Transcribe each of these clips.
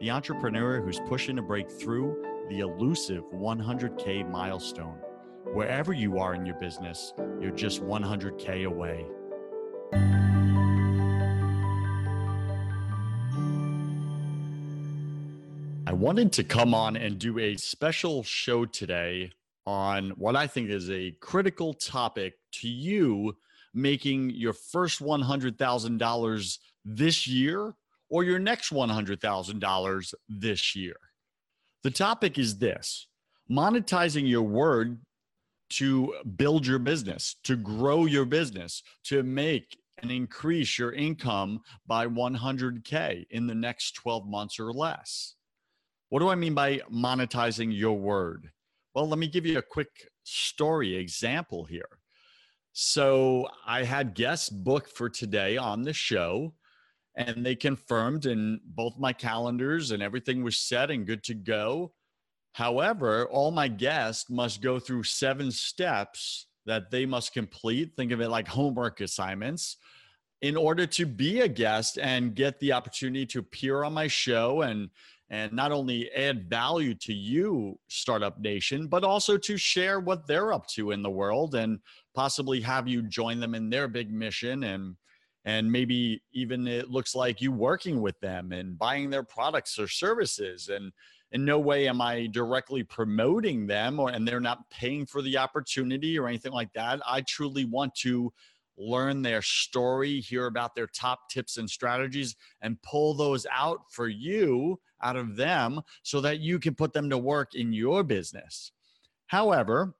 the entrepreneur who's pushing to break through the elusive 100K milestone. Wherever you are in your business, you're just 100K away. I wanted to come on and do a special show today on what I think is a critical topic to you making your first $100,000 this year or your next $100,000 this year. The topic is this monetizing your word to build your business, to grow your business, to make and increase your income by 100K in the next 12 months or less. What do I mean by monetizing your word? Well, let me give you a quick story example here. So, I had guests booked for today on the show and they confirmed and both my calendars and everything was set and good to go. However, all my guests must go through seven steps that they must complete. Think of it like homework assignments in order to be a guest and get the opportunity to appear on my show and and not only add value to you startup nation but also to share what they're up to in the world and possibly have you join them in their big mission and and maybe even it looks like you working with them and buying their products or services and in no way am i directly promoting them or and they're not paying for the opportunity or anything like that. I truly want to learn their story hear about their top tips and strategies and pull those out for you out of them so that you can put them to work in your business. However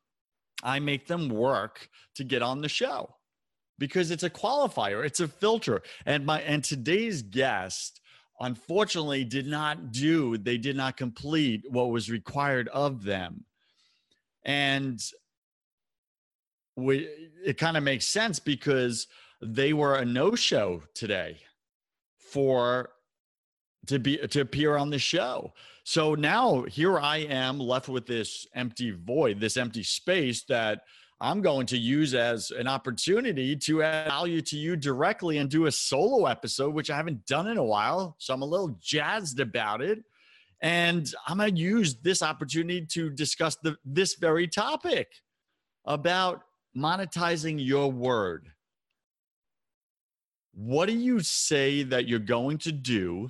i make them work to get on the show because it's a qualifier, it's a filter. And my and today's guest unfortunately did not do, they did not complete what was required of them. And we, it kind of makes sense because they were a no-show today for to be to appear on the show. So now here I am left with this empty void, this empty space that I'm going to use as an opportunity to add value to you directly and do a solo episode, which I haven't done in a while. So I'm a little jazzed about it. And I'm going to use this opportunity to discuss the, this very topic about monetizing your word. What do you say that you're going to do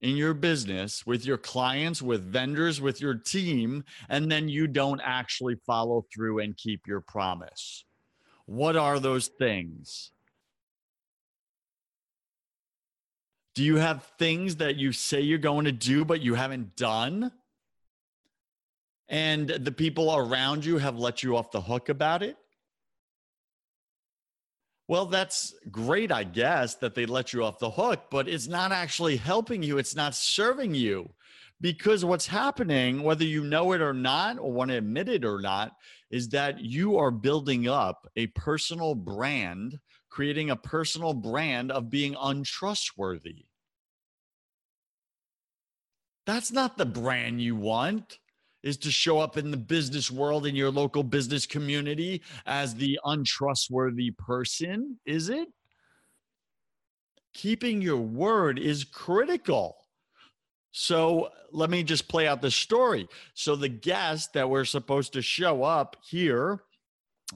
in your business with your clients, with vendors, with your team, and then you don't actually follow through and keep your promise? What are those things? Do you have things that you say you're going to do, but you haven't done? And the people around you have let you off the hook about it? Well, that's great, I guess, that they let you off the hook, but it's not actually helping you. It's not serving you because what's happening, whether you know it or not, or want to admit it or not, is that you are building up a personal brand, creating a personal brand of being untrustworthy. That's not the brand you want is to show up in the business world in your local business community as the untrustworthy person, is it? Keeping your word is critical. So let me just play out the story. So the guest that we're supposed to show up here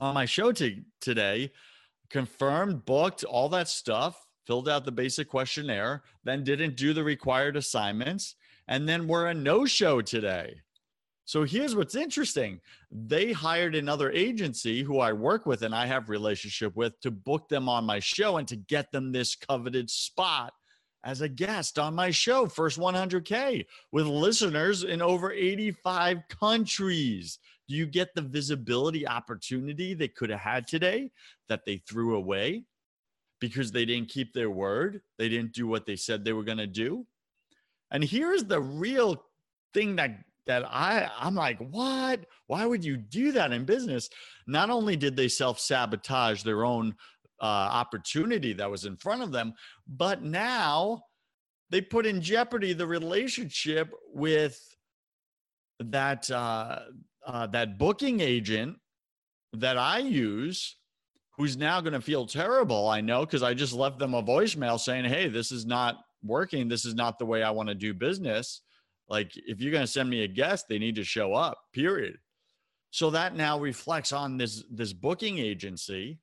on my show t- today confirmed, booked, all that stuff, filled out the basic questionnaire, then didn't do the required assignments, and then we're a no show today. So here's what's interesting. They hired another agency who I work with and I have relationship with to book them on my show and to get them this coveted spot as a guest on my show, First 100K, with listeners in over 85 countries. Do you get the visibility opportunity they could have had today that they threw away because they didn't keep their word? They didn't do what they said they were going to do. And here's the real thing that that I I'm like, what? Why would you do that in business? Not only did they self sabotage their own uh, opportunity that was in front of them, but now they put in jeopardy the relationship with that uh, uh, that booking agent that I use, who's now going to feel terrible. I know because I just left them a voicemail saying, "Hey, this is not working. This is not the way I want to do business." Like, if you're going to send me a guest, they need to show up, period. So that now reflects on this, this booking agency,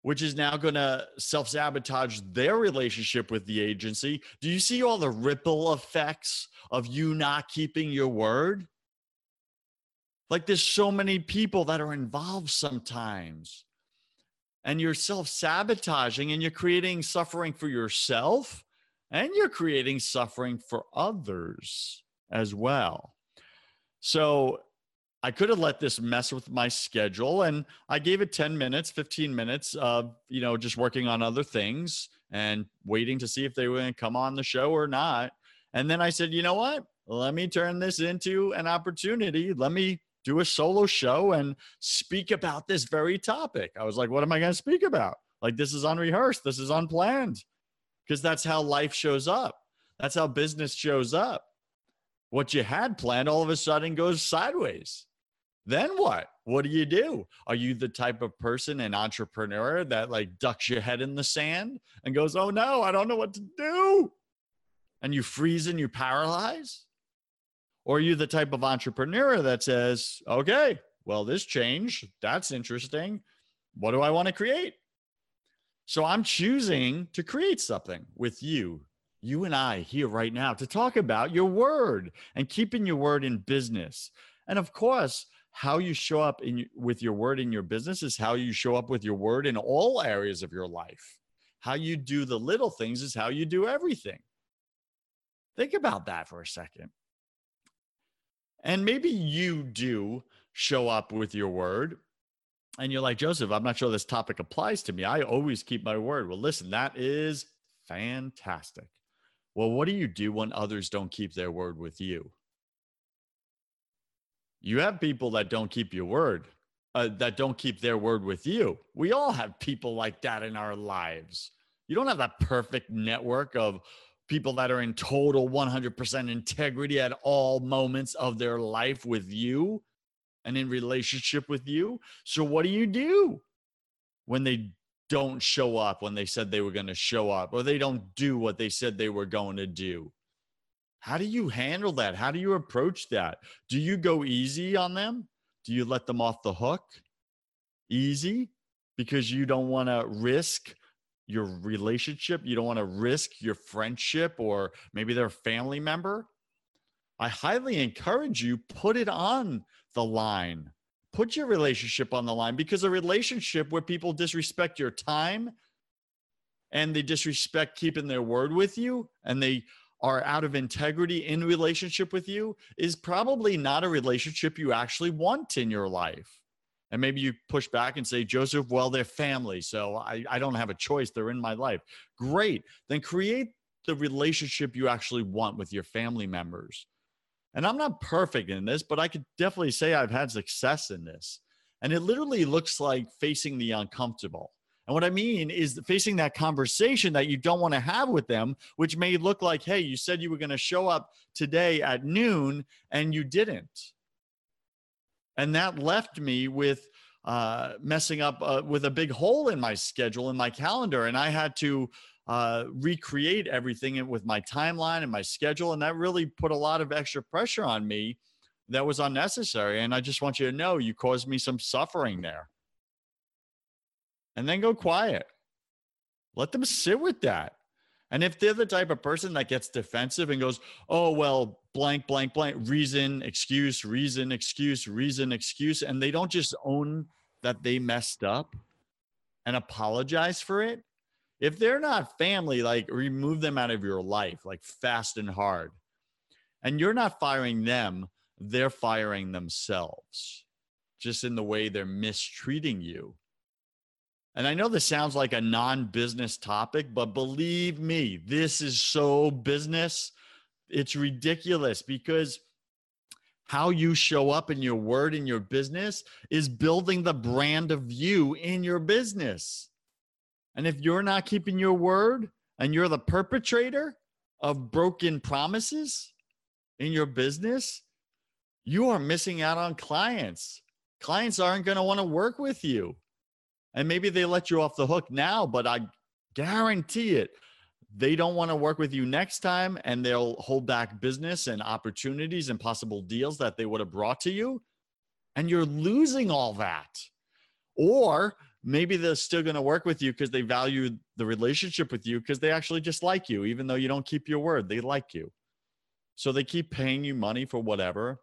which is now going to self sabotage their relationship with the agency. Do you see all the ripple effects of you not keeping your word? Like, there's so many people that are involved sometimes, and you're self sabotaging and you're creating suffering for yourself and you're creating suffering for others as well. So I could have let this mess with my schedule and I gave it 10 minutes, 15 minutes of, you know, just working on other things and waiting to see if they were going to come on the show or not. And then I said, you know what? Let me turn this into an opportunity. Let me do a solo show and speak about this very topic. I was like, what am I going to speak about? Like, this is unrehearsed. This is unplanned because that's how life shows up. That's how business shows up. What you had planned all of a sudden goes sideways. Then what? What do you do? Are you the type of person, an entrepreneur that like ducks your head in the sand and goes, oh no, I don't know what to do? And you freeze and you paralyze? Or are you the type of entrepreneur that says, okay, well, this change, that's interesting. What do I want to create? So I'm choosing to create something with you, you and I here right now to talk about your word and keeping your word in business. And of course, how you show up in with your word in your business is how you show up with your word in all areas of your life. How you do the little things is how you do everything. Think about that for a second. And maybe you do show up with your word, and you're like, Joseph, I'm not sure this topic applies to me. I always keep my word. Well, listen, that is fantastic. Well, what do you do when others don't keep their word with you? You have people that don't keep your word, uh, that don't keep their word with you. We all have people like that in our lives. You don't have that perfect network of people that are in total 100% integrity at all moments of their life with you and in relationship with you. So what do you do when they don't show up when they said they were going to show up or they don't do what they said they were going to do? How do you handle that? How do you approach that? Do you go easy on them? Do you let them off the hook? Easy because you don't want to risk your relationship, you don't want to risk your friendship or maybe their family member. I highly encourage you put it on the line. Put your relationship on the line because a relationship where people disrespect your time and they disrespect keeping their word with you and they are out of integrity in relationship with you is probably not a relationship you actually want in your life. And maybe you push back and say, Joseph, well, they're family. So I, I don't have a choice. They're in my life. Great. Then create the relationship you actually want with your family members. And I'm not perfect in this, but I could definitely say I've had success in this. And it literally looks like facing the uncomfortable. And what I mean is facing that conversation that you don't want to have with them, which may look like, hey, you said you were going to show up today at noon and you didn't. And that left me with uh, messing up uh, with a big hole in my schedule in my calendar. And I had to uh, recreate everything with my timeline and my schedule. And that really put a lot of extra pressure on me that was unnecessary. And I just want you to know you caused me some suffering there. And then go quiet. Let them sit with that. And if they're the type of person that gets defensive and goes, oh, well, blank, blank, blank, reason, excuse, reason, excuse, reason, excuse, and they don't just own that they messed up and apologize for it, if they're not family, like remove them out of your life, like fast and hard. And you're not firing them, they're firing themselves just in the way they're mistreating you. And I know this sounds like a non business topic, but believe me, this is so business. It's ridiculous because how you show up in your word in your business is building the brand of you in your business. And if you're not keeping your word and you're the perpetrator of broken promises in your business, you are missing out on clients. Clients aren't going to want to work with you and maybe they let you off the hook now, but I guarantee it, they don't want to work with you next time and they'll hold back business and opportunities and possible deals that they would have brought to you. And you're losing all that. Or maybe they're still going to work with you because they value the relationship with you because they actually just like you, even though you don't keep your word. They like you. So they keep paying you money for whatever.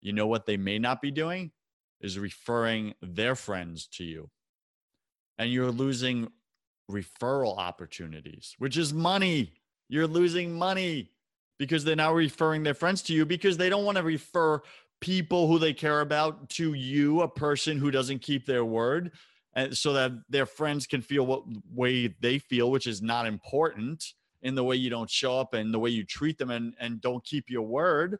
You know what they may not be doing is referring their friends to you and you're losing referral opportunities, which is money. You're losing money because they're now referring their friends to you because they don't want to refer people who they care about to you, a person who doesn't keep their word, so that their friends can feel what way they feel, which is not important in the way you don't show up and the way you treat them and, and don't keep your word.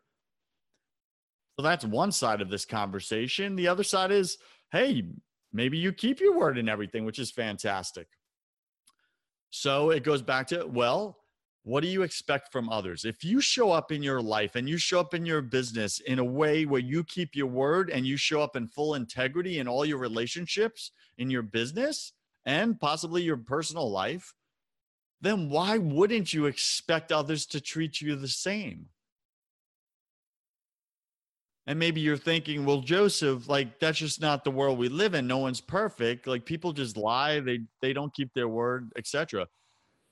So that's one side of this conversation. The other side is, hey, maybe you keep your word and everything, which is fantastic. So it goes back to, well, what do you expect from others? If you show up in your life and you show up in your business in a way where you keep your word and you show up in full integrity in all your relationships in your business and possibly your personal life, then why wouldn't you expect others to treat you the same? and maybe you're thinking well joseph like that's just not the world we live in no one's perfect like people just lie they they don't keep their word etc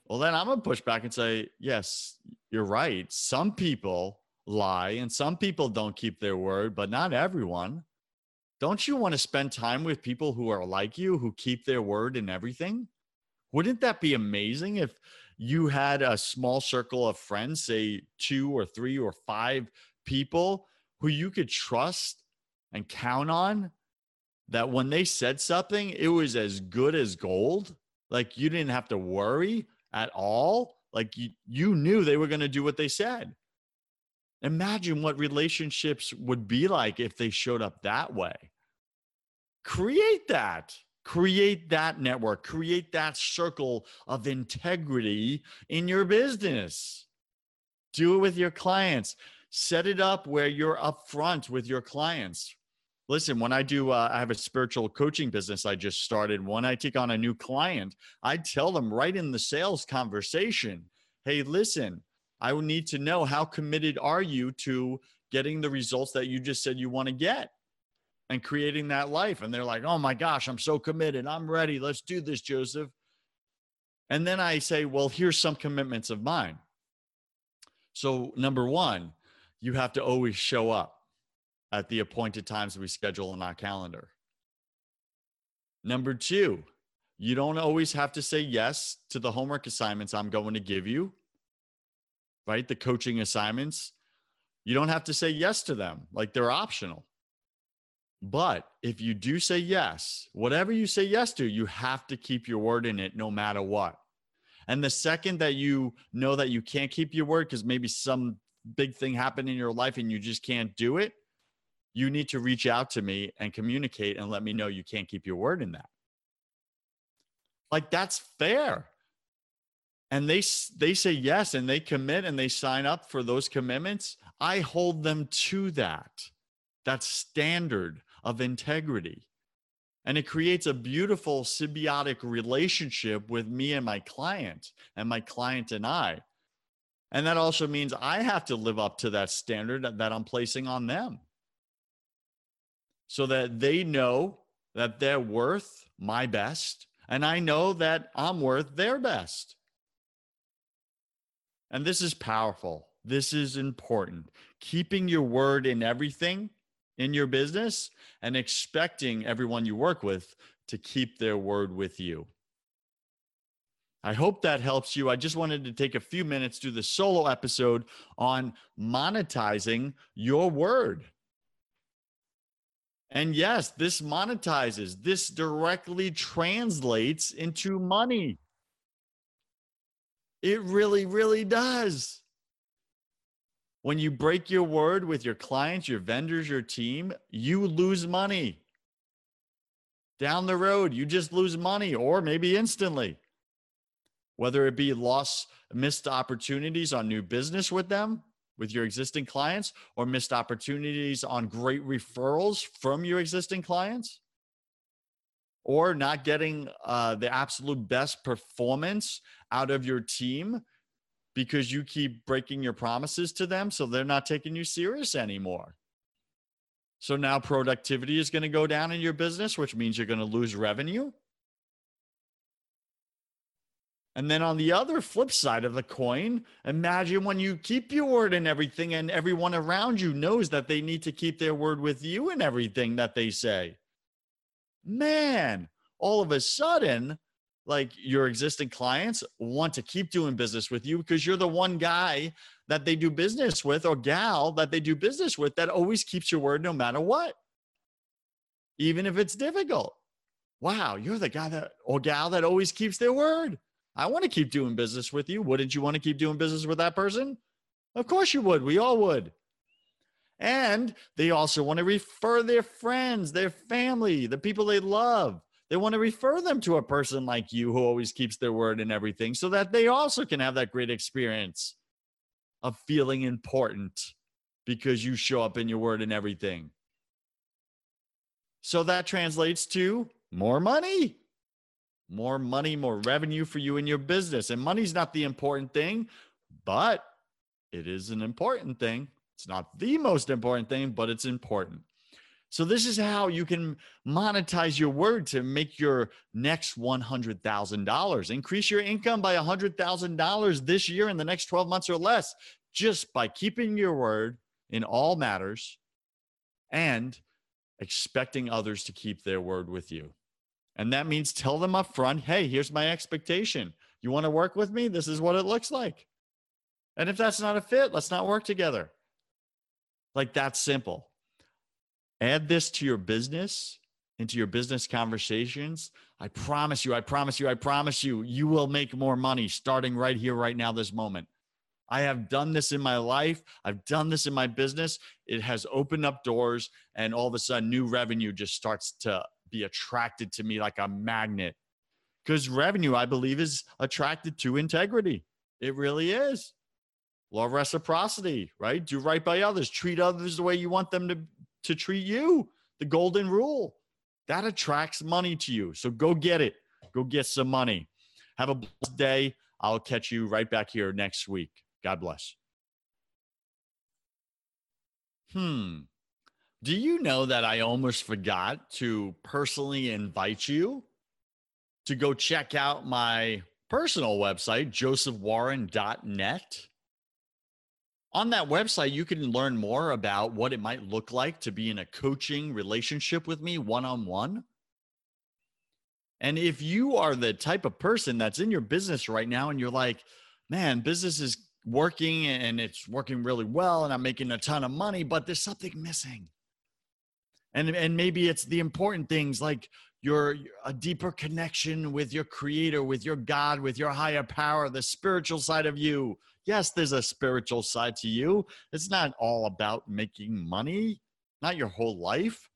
well then i'm gonna push back and say yes you're right. Some people lie and some people don't keep their word but not everyone. Don't you want to spend time with people who are like you who keep their word in everything? Wouldn't that be amazing if you had a small circle of friends say two or three or five people who you could trust and count on that when they said something, it was as good as gold. Like you didn't have to worry at all. Like you, you knew they were going to do what they said. Imagine what relationships would be like if they showed up that way. Create that. Create that network. Create that circle of integrity in your business. Do it with your clients set it up where you're upfront with your clients listen when i do uh, i have a spiritual coaching business i just started when i take on a new client i tell them right in the sales conversation hey listen i need to know how committed are you to getting the results that you just said you want to get and creating that life? And they're like oh my gosh i'm so committed. I'm ready. Let's do this joseph. And then i say well here's some commitments of mine. So number one you have to always show up at the appointed times we schedule on our calendar. Number two, you don't always have to say yes to the homework assignments I'm going to give you, right? The coaching assignments. You don't have to say yes to them, like they're optional. But if you do say yes, whatever you say yes to, you have to keep your word in it no matter what. And the second that you know that you can't keep your word because maybe some big thing happened in your life and you just can't do it, you need to reach out to me and communicate and let me know you can't keep your word in that. Like that's fair. And they they say yes and they commit and they sign up for those commitments. I hold them to that. That standard of integrity. And it creates a beautiful symbiotic relationship with me and my client and my client and I and that also means I have to live up to that standard that I'm placing on them so that they know that they're worth my best. And I know that I'm worth their best. And this is powerful. This is important. Keeping your word in everything in your business and expecting everyone you work with to keep their word with you. I hope that helps you. I just wanted to take a few minutes to do the solo episode on monetizing your word. And yes, this monetizes, this directly translates into money. It really, really does. When you break your word with your clients, your vendors, your team, you lose money. Down the road, you just lose money or maybe instantly. Whether it be lost, missed opportunities on new business with them, with your existing clients or missed opportunities on great referrals from your existing clients? Or not getting uh, the absolute best performance out of your team because you keep breaking your promises to them so they're not taking you serious anymore? So now productivity is going to go down in your business which means you're going to lose revenue and then on the other flip side of the coin, imagine when you keep your word and everything, and everyone around you knows that they need to keep their word with you and everything that they say. Man, all of a sudden, like your existing clients want to keep doing business with you because you're the one guy that they do business with or gal that they do business with that always keeps your word no matter what, even if it's difficult. Wow, you're the guy that or gal that always keeps their word. I want to keep doing business with you. Wouldn't you want to keep doing business with that person? Of course you would. We all would. And they also want to refer their friends, their family, the people they love. They want to refer them to a person like you who always keeps their word and everything so that they also can have that great experience of feeling important because you show up in your word and everything. So that translates to more money more money, more revenue for you in your business. And money's not the important thing, but it is an important thing. It's not the most important thing, but it's important. So, this is how you can monetize your word to make your next $100,000. Increase your income by $100,000 this year in the next 12 months or less, just by keeping your word in all matters and expecting others to keep their word with you. And that means tell them up front, hey, here's my expectation. You want to work with me? This is what it looks like. And if that's not a fit, let's not work together. Like that's simple. Add this to your business, into your business conversations. I promise you, I promise you, I promise you, you will make more money starting right here, right now, this moment. I have done this in my life. I've done this in my business. It has opened up doors, and all of a sudden, new revenue just starts to be attracted to me like a magnet because revenue, I believe, is attracted to integrity. It really is. Law of reciprocity, right? Do right by others, treat others the way you want them to, to treat you. The golden rule that attracts money to you. So go get it. Go get some money. Have a blessed day. I'll catch you right back here next week. God bless. Hmm. Do you know that I almost forgot to personally invite you to go check out my personal website, josephwarren.net? On that website, you can learn more about what it might look like to be in a coaching relationship with me one on one. And if you are the type of person that's in your business right now and you're like, man, business is working and it's working really well and I'm making a ton of money, but there's something missing and and maybe it's the important things like your a deeper connection with your creator with your god with your higher power the spiritual side of you. Yes there's a spiritual side to you. It's not all about making money not your whole life.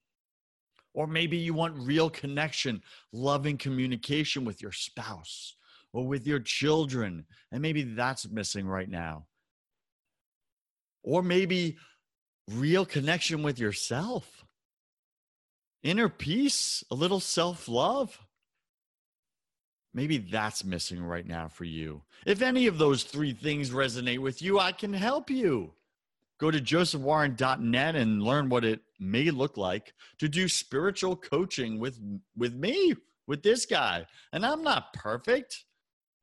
Or maybe you want real connection loving communication with your spouse or with your children. And maybe that's missing right now. Or maybe real connection with yourself inner peace, a little self love. Maybe that's missing right now for you. If any of those three things resonate with you, I can help you. Go to josephwarren.net and learn what it may look like to do spiritual coaching with with me, with this guy. And I'm not perfect.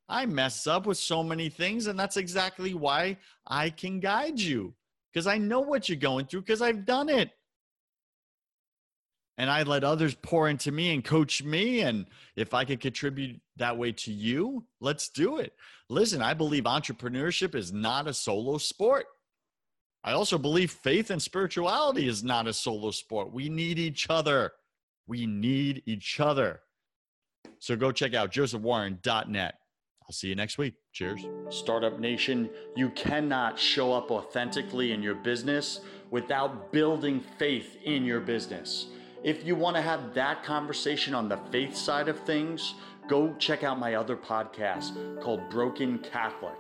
I mess up with so many things, and that's exactly why I can guide you because I know what you're going through because I've done it. And I let others pour into me and coach me. And if I can contribute that way to you, let's do it. Listen, I believe entrepreneurship is not a solo sport. I also believe faith and spirituality is not a solo sport. We need each other. We need each other. So go check out josephwarren.net. I'll see you next week. Cheers. Startup Nation, you cannot show up authentically in your business without building faith in your business. If you want to have that conversation on the faith side of things, go check out my other podcast called Broken Catholic.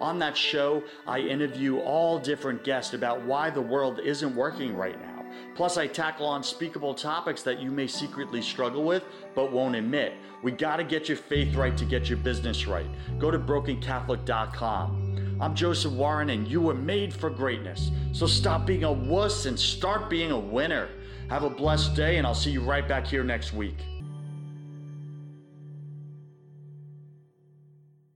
On that show, I interview all different guests about why the world isn't working right now. Plus, I tackle unspeakable topics that you may secretly struggle with but won't admit. We got to get your faith right to get your business right. Go to brokencatholic.com. I'm Joseph Warren, and you were made for greatness. So stop being a wuss and start being a winner. Have a blessed day, and I'll see you right back here next week.